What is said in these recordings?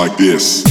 like this.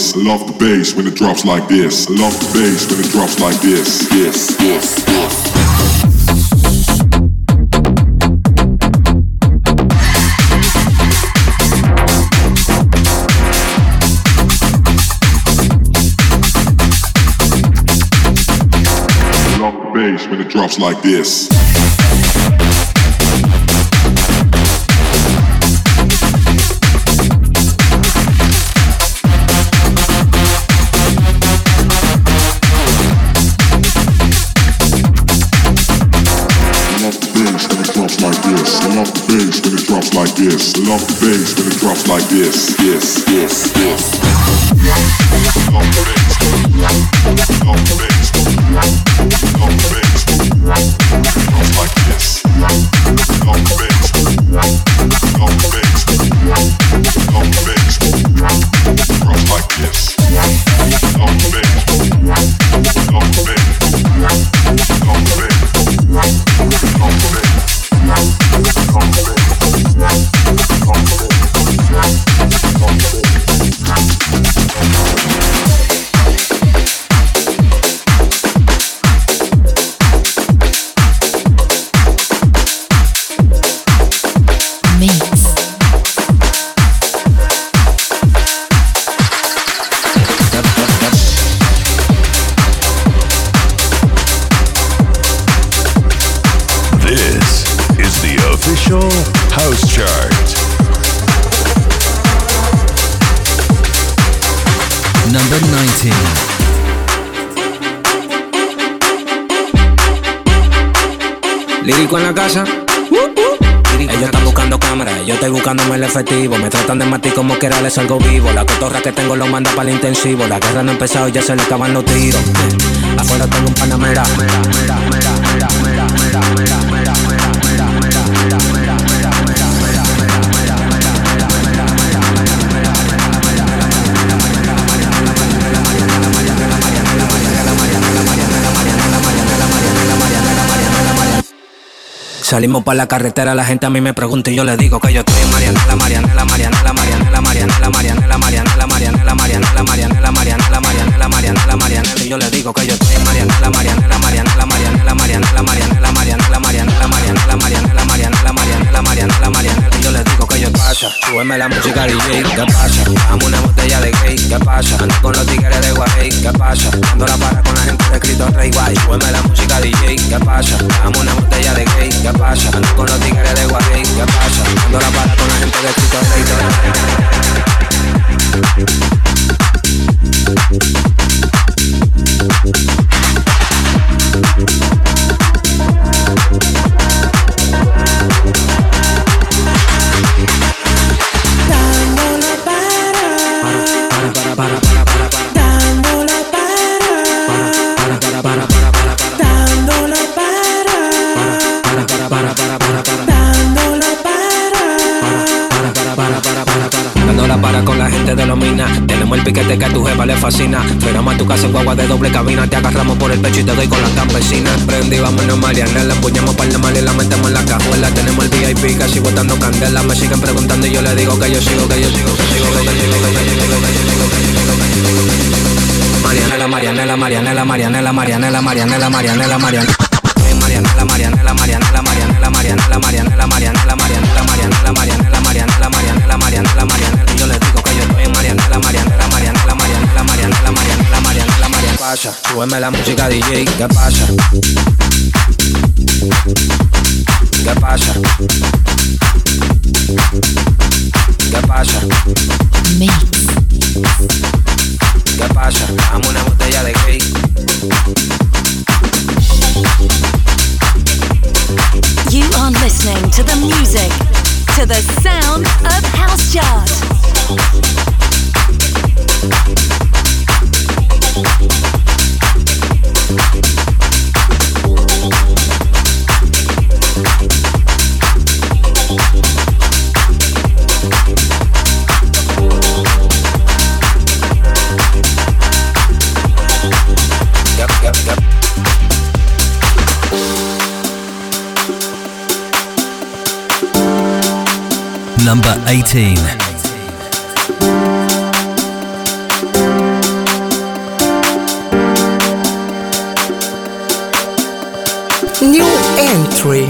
This. I love the bass when it drops like this. I love the bass when it drops like this. Yes, yes, yes. bass when it drops like this. This. Love the bass when it drops like this. Yes, yes, yes. Love the bass. Love the bass. Love the bass. Love the bass. Like this. Love the bass. Love the bass. Love the bass. Love the bass. En la casa. Ellos están buscando cámaras, yo estoy buscándome el efectivo. Me tratan de matar como que era les salgo vivo. La cotorra que tengo lo manda para el intensivo. La guerra no ha empezado ya se le acaban los tiros. Afuera tengo un panamera. Salimos para la carretera, la gente a mí me pregunta y yo le digo que yo estoy en Mariana, la Mariana, la Mariana, la Mariana, la Mariana, la Mariana, la Mariana, la Mariana, la Mariana, la Mariana, la Mariana, la Mariana, la Mariana, la Mariana, y yo le digo que yo estoy en Mariana, la Mariana, la Mariana, la Mariana, la Mariana, la Mariana, la Mariana, la Mariana, la Mariana, la Mariana, la Mariana, pasa, súbeme la música DJ, ¿qué pasa? Dame una botella de gay, ¿qué pasa? Ando con los tigres de Guay, ¿qué pasa? Ando la para con la gente de escrito Rey Guay, súbeme la música DJ, ¿qué pasa? Dame una botella de gay, ¿qué pasa? Ando con los tigres de Guay, ¿qué pasa? Ando la para con la gente de escrito Rey para, para con la gente de los minas. Tenemos el piquete que a tu jefa le fascina. Fuéramos a tu casa en guagua de doble cabina. Te agarramos por el pecho y te doy con la campesina. Prendí, vámonos Marianela. Empuñamos par de mal y la metemos en la cajuela. Tenemos el VIP casi botando candela. Me siguen preguntando y yo le digo que yo sigo, que yo sigo, que sigo, que yo sigo, que yo sigo, que yo sigo, que yo sigo, que yo sigo. Marianela, Marianela, Marianela, Marianela, Marianela, Marianela, Marianela, Marianela. Marianela, Pasa, súbeme la música DJ, ¿qué pasa? ¿Qué pasa? ¿Qué pasa? Mix. ¿Qué pasa? Dame una botella de cake. You are listening to the music, to the sound of House Chart. Number 18. New entry.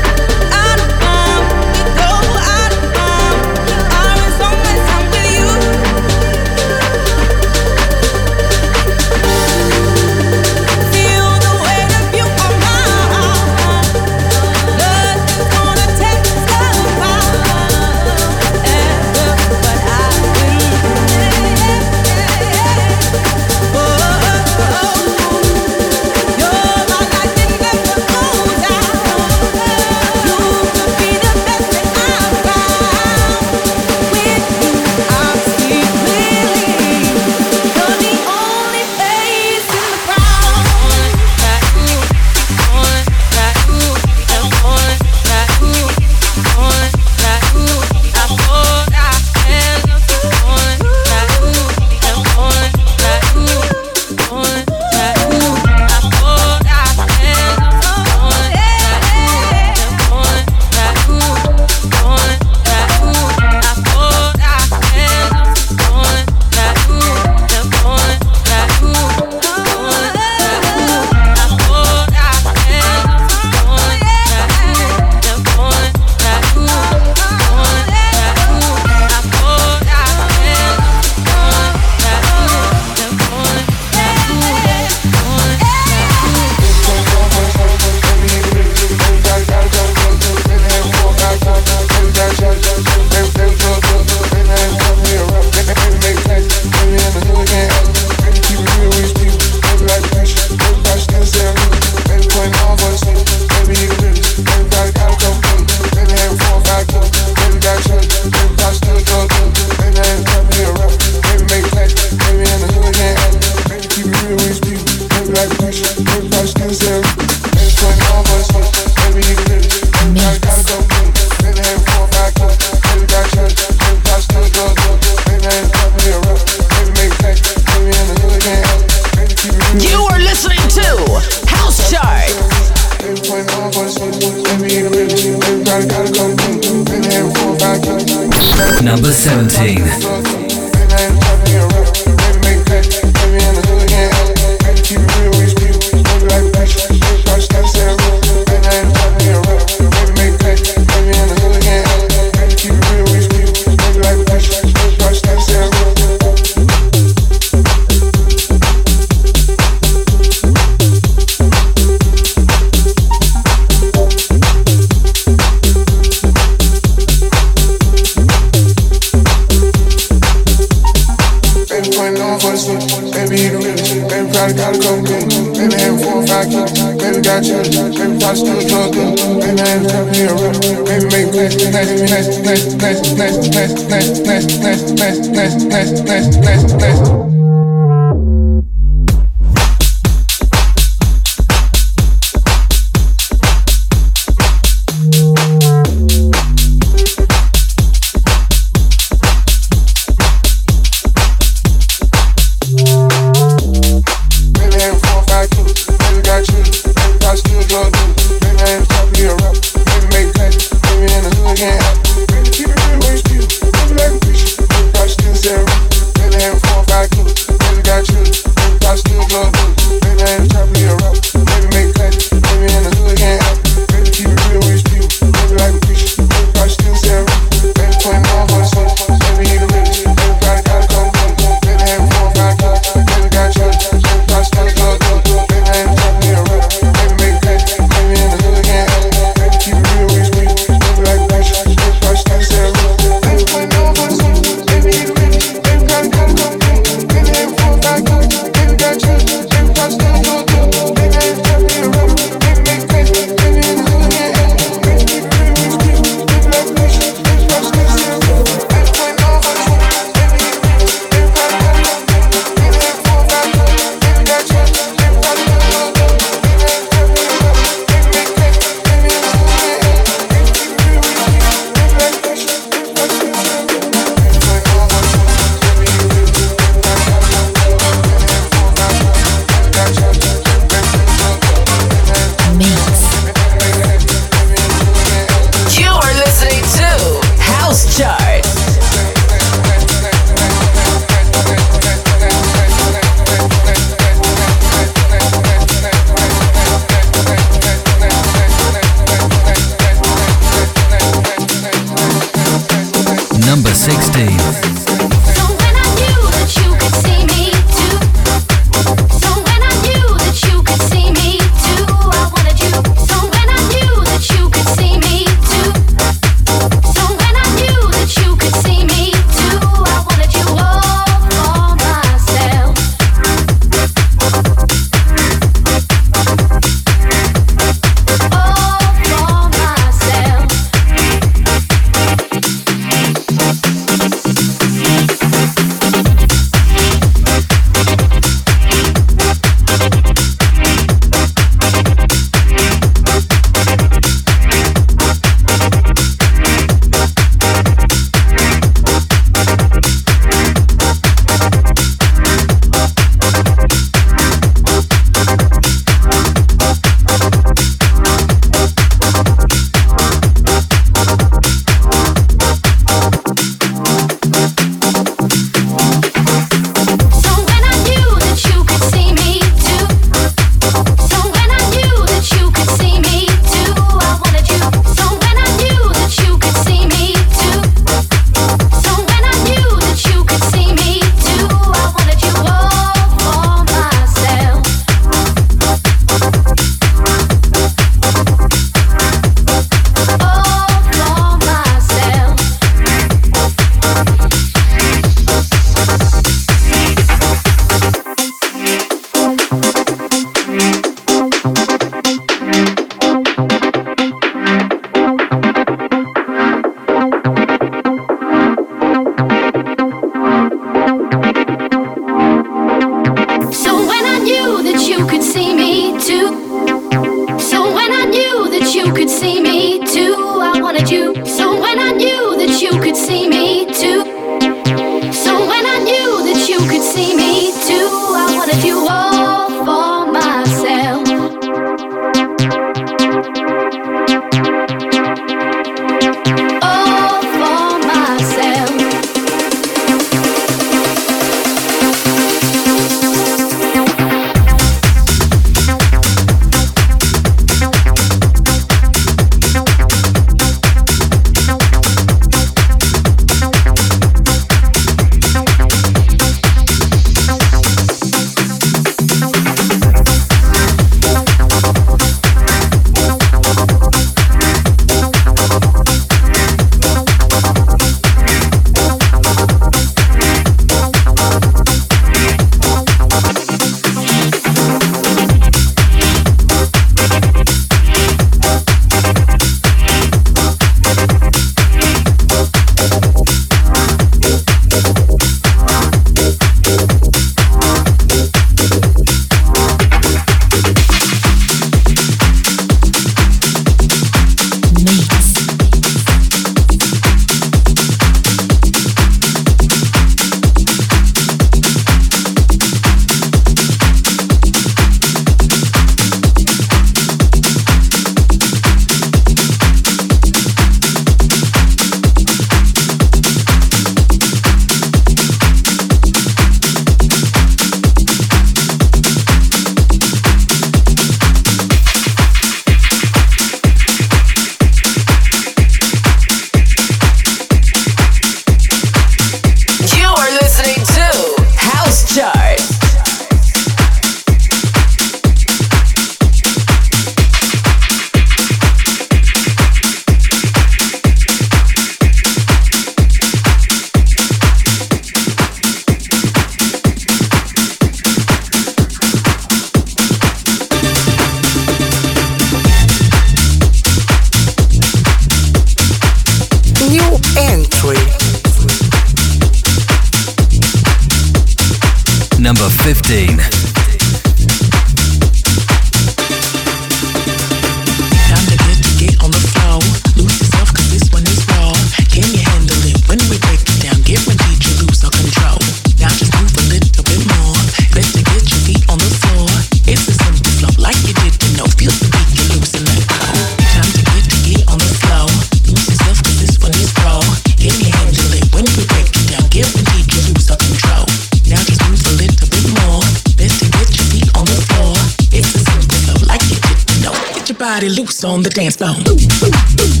On the dance floor.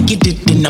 Like you did enough.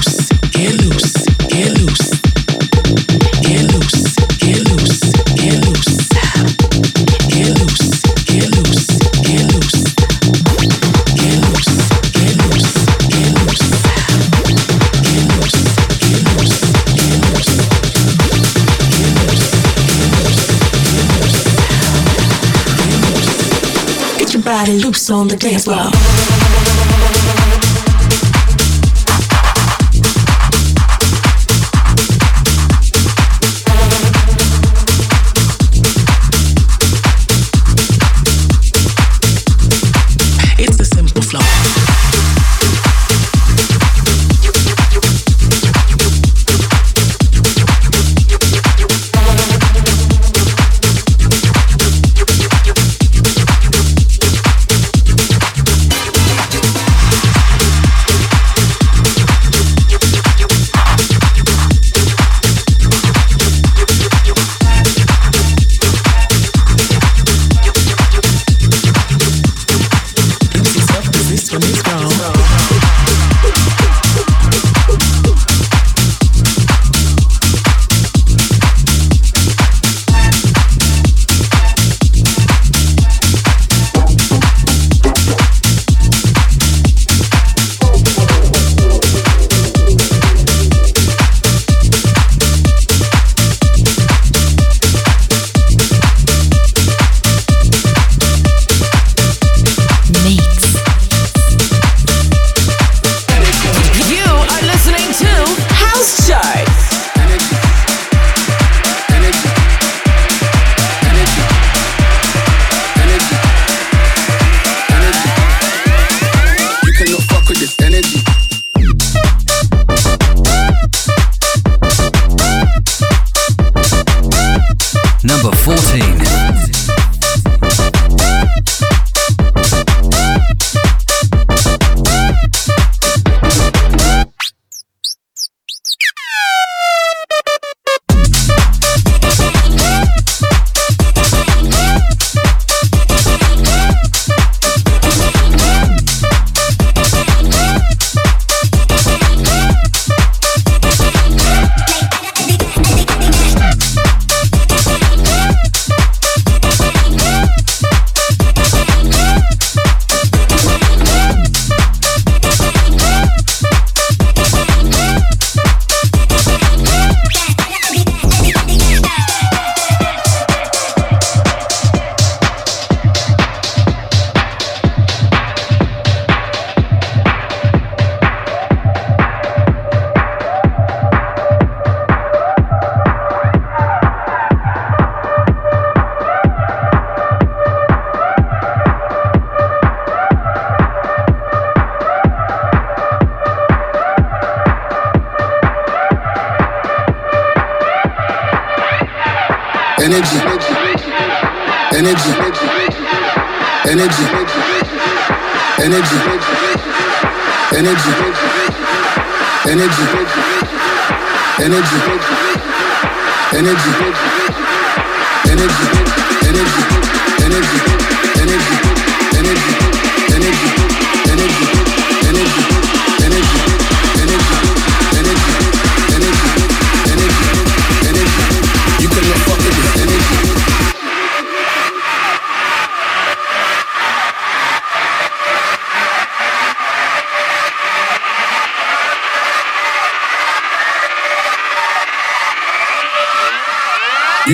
on the dance floor.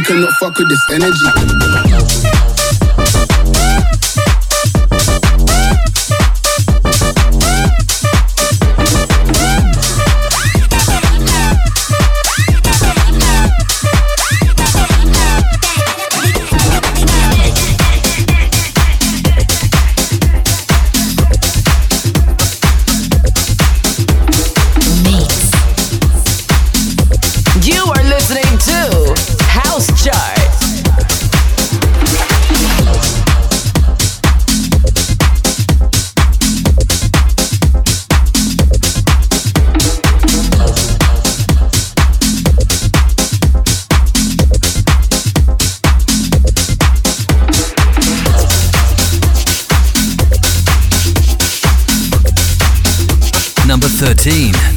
Cannot fuck with this energy. 2019.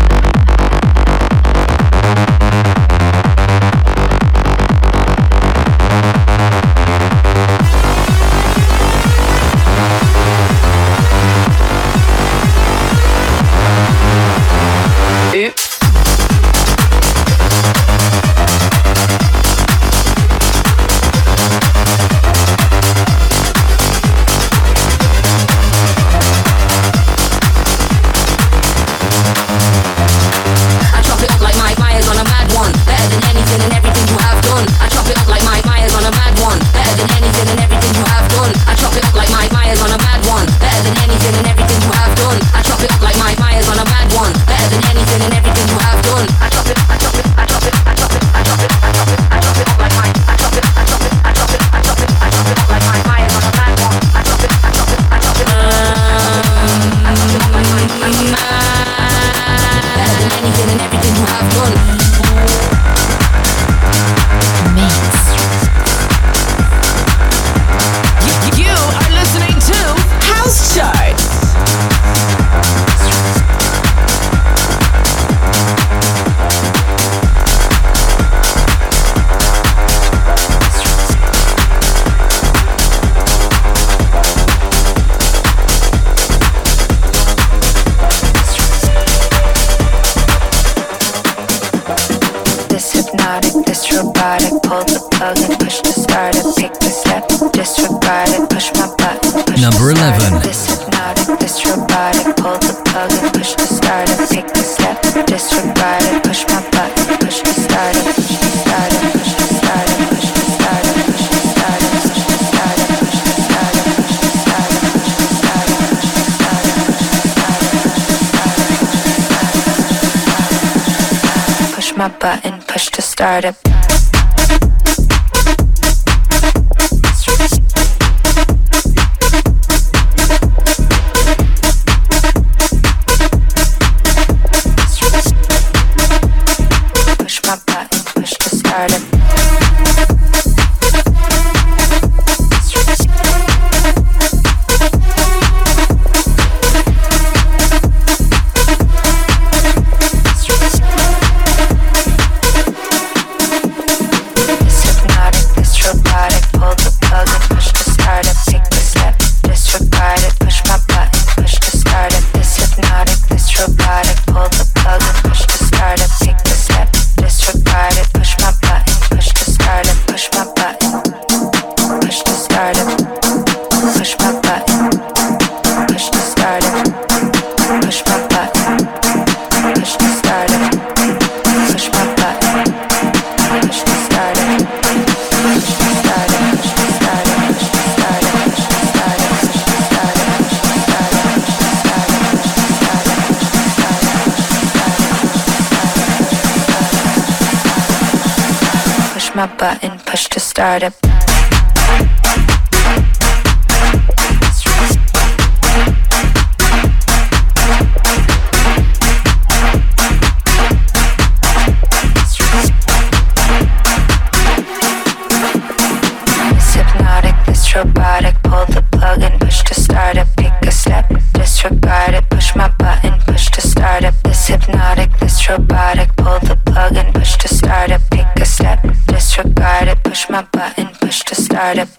started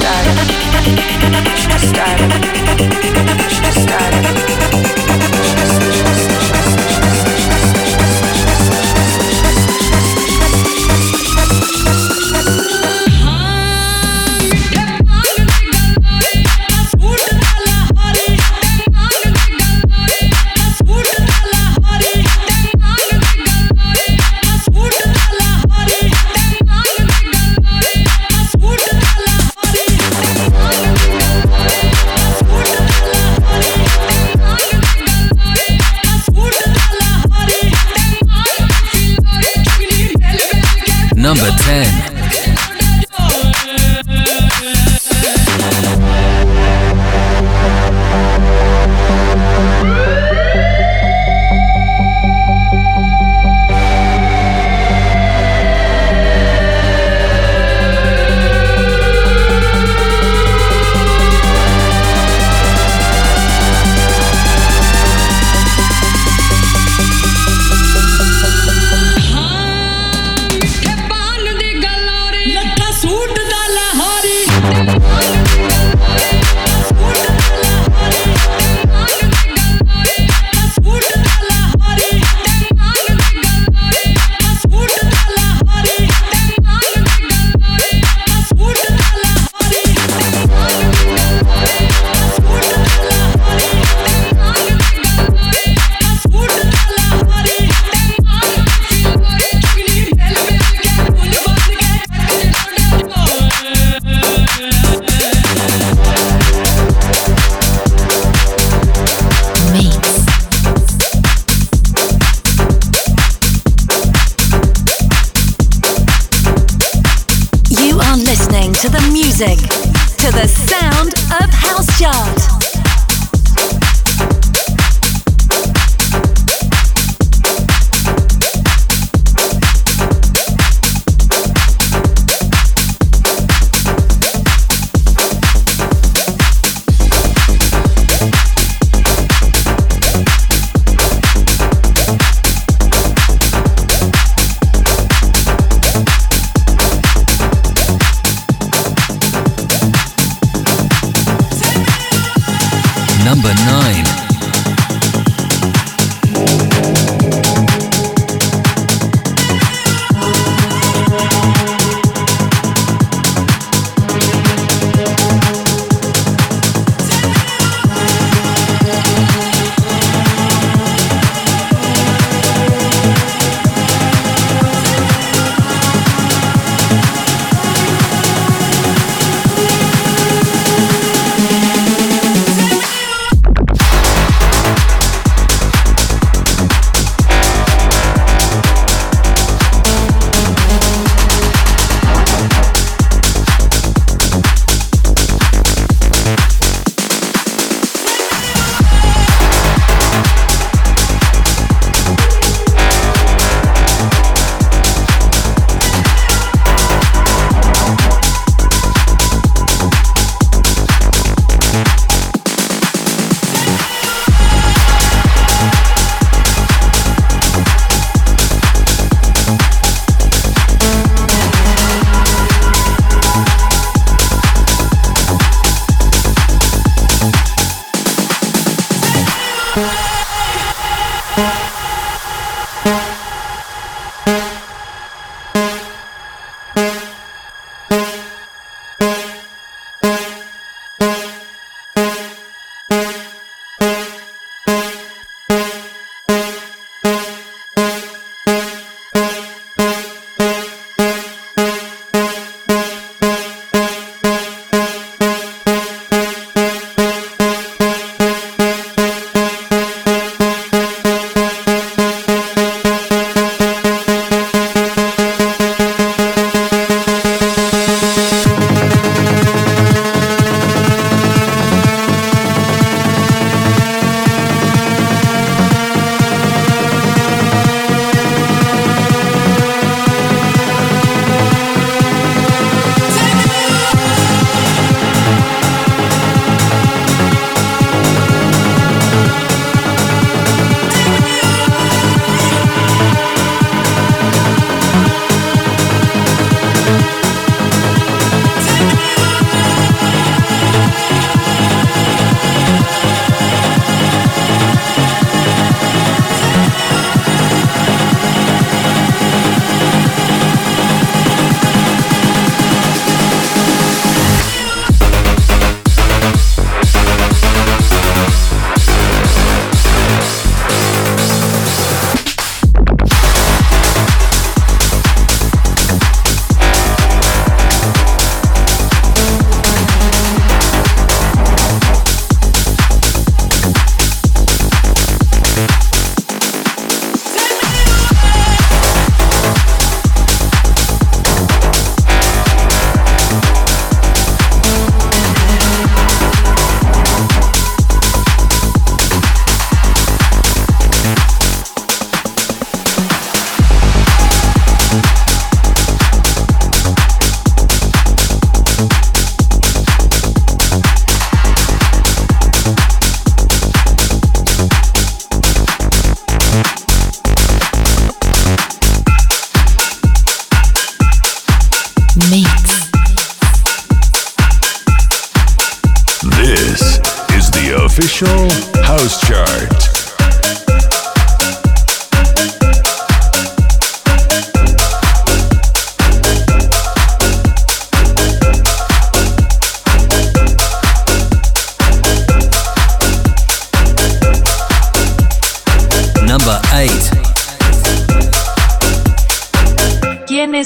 started. Should have started. Should have started.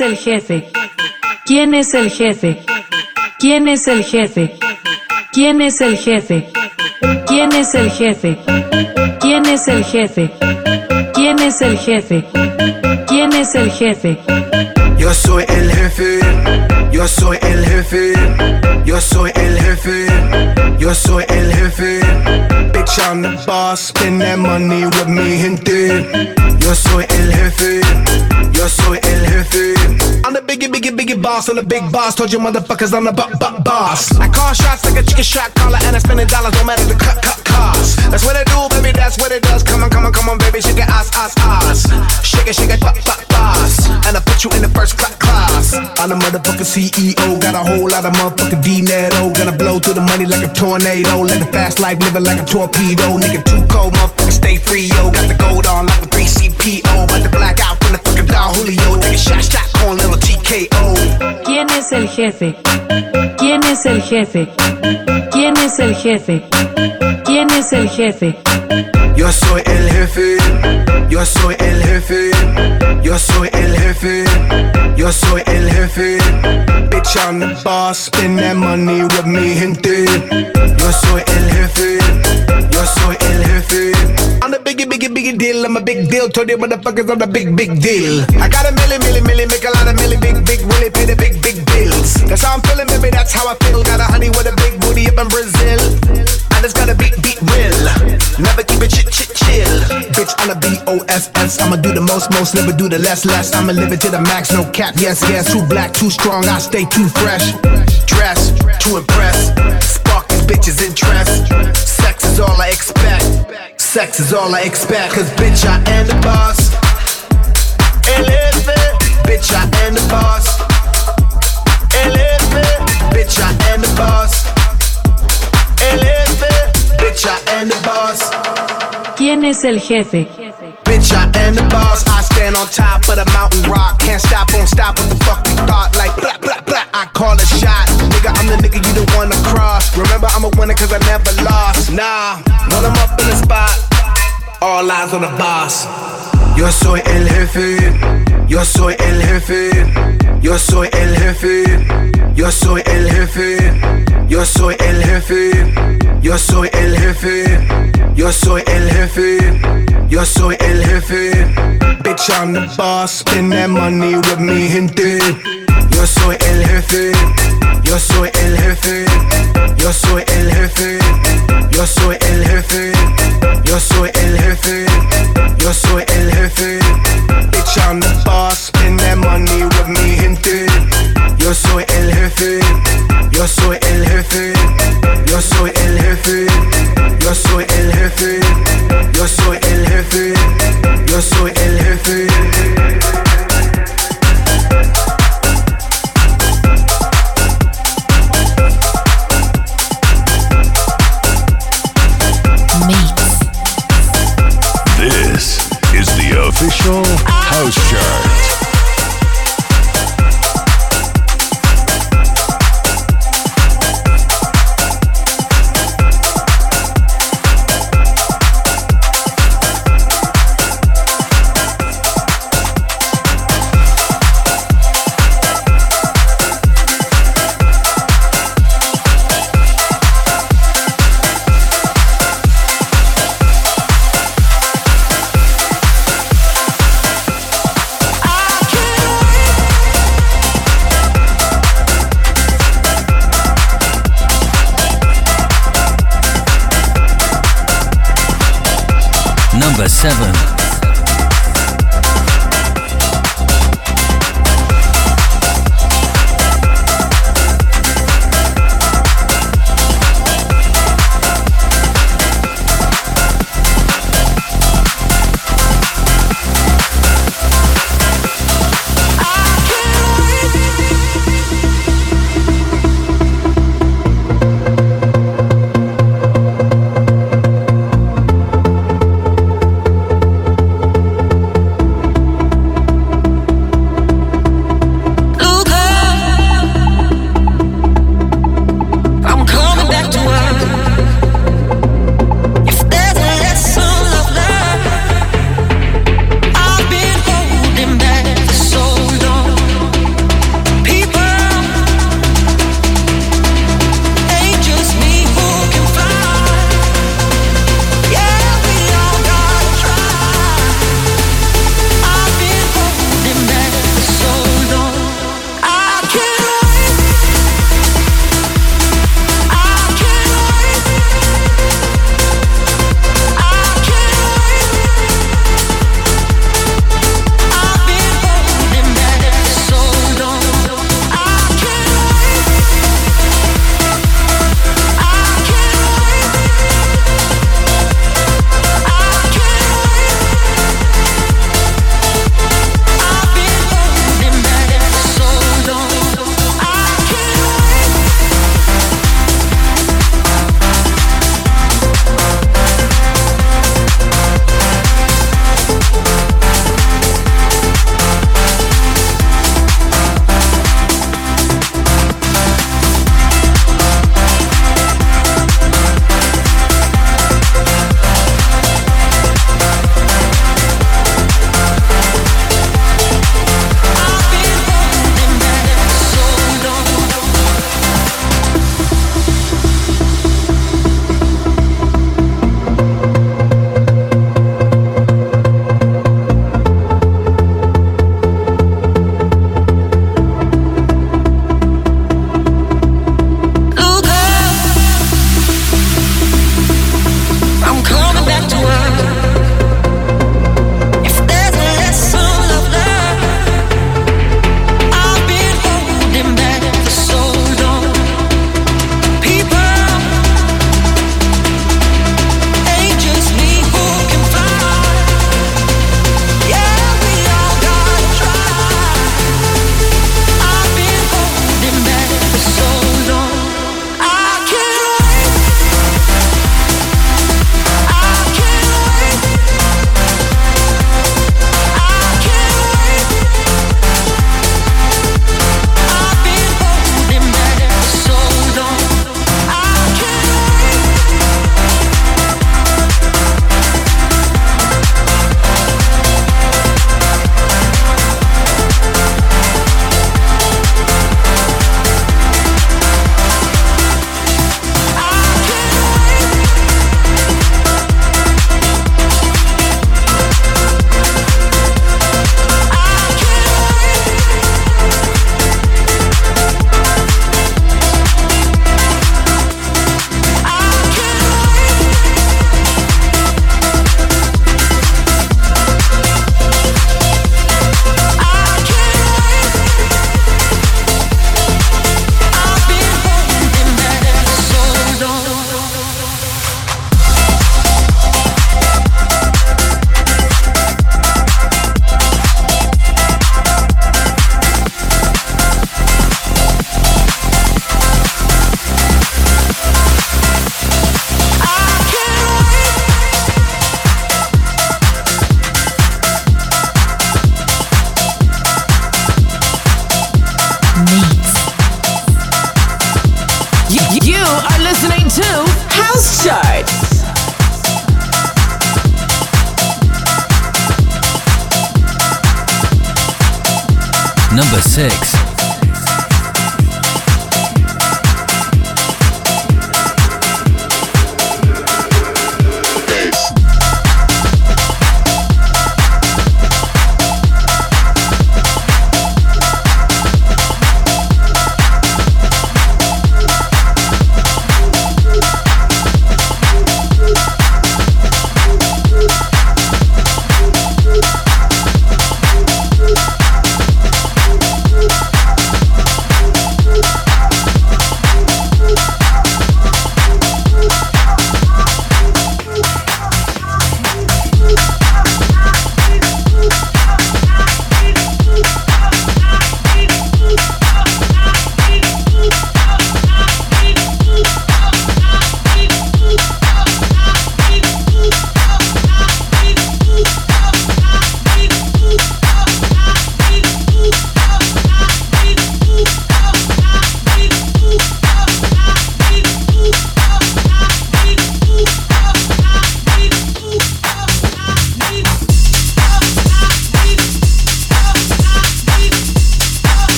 El jefe? ¿Quién es el jefe? ¿Quién es el jefe? ¿Quién es el jefe? ¿Quién es el jefe? ¿Quién es el jefe? ¿Quién es el jefe? ¿Quién es el jefe? Yo soy el jefe, yo soy el jefe, yo soy el jefe, yo soy el jefe. Bitch, I'm the boss, spend that money with me, gente. Yo soy el jefe, yo soy el jefe. I'm the biggie, biggie, biggie boss, I'm the big boss. Told you motherfuckers I'm the b- b- boss. I call shots like a chicken shot caller, and I spending dollars, no matter the cut, cut cost. That's what I do, baby, that's what it does. Come on, come on, come on, baby, shake it, ass, ass, ass. Shake it, shake it, pop, pop, boss. And I put you in the first class. I'm the motherfucking CEO, got a whole lot of motherfucking dinero. Gonna blow through the money like a tornado. Live a fast life, living like a torpedo. Nigga, too cold, motherfucker, stay free, yo. Got the gold on like a 3CPO. About to black out from the fucking Don Julio. Take a shot, shot, corn, little TKO. ¿Quién es el jefe? ¿Quién es el jefe? ¿Quién es el jefe? ¿Quién es el jefe? Yo soy el jefe, yo soy el jefe, yo soy el jefe, yo soy el jefe. Bitch, I'm the boss, spend that money with me, gente. Yo soy el jefe, yo soy el jefe. I'm the biggie, biggie, biggie deal, I'm a big deal. Told you motherfuckers I'm the big, big deal. I got a milli, milli, milli, make a lot of milli, big, big, really pay the big, big bills. That's how I'm feeling, baby, that's how I feel. Got a honey with a big booty up in Brazil. And it's gotta be, be real. Never keep it chit, chill. Bitch, I'm a B-O-S-S. I'ma do the most, most, never do the less, less. I'ma live it to the max, no cap. Yes, yes, too black, too strong. I stay too fresh. Dress to impress. Spark these bitches' interest. Sex is all I expect. Sex is all I expect. Cause bitch, I am the boss. Elevate. Bitch, I am the boss. Elevate. Bitch, I am the boss. ¿Quién es el jefe? Bitch, I am the boss. I stand on top of the mountain rock. Can't stop, won't stop. What the fuck thought? Like, blah, blah, blah. I call a shot. Nigga, I'm the nigga you don't wanna cross. Remember, I'm a winner cause I never lost. Nah, when I'm up in the spot, all eyes on the boss. Yo soy el jefe, yo soy el jefe, yo soy el jefe, yo soy el jefe, yo soy el jefe, yo soy el jefe, yo soy el jefe, yo soy el jefe. Bitch, I'm the boss, spend that money with me and. Yo soy el jefe, yo soy el jefe, yo soy el jefe, yo soy el jefe, yo soy el jefe, yo soy el jefe. Bitch, I'm the boss. Spend that money with me, gente. Yo soy el jefe. Yo soy el jefe. Yo soy el jefe. Yo soy el jefe. Yo soy el jefe. Yo soy el jefe. This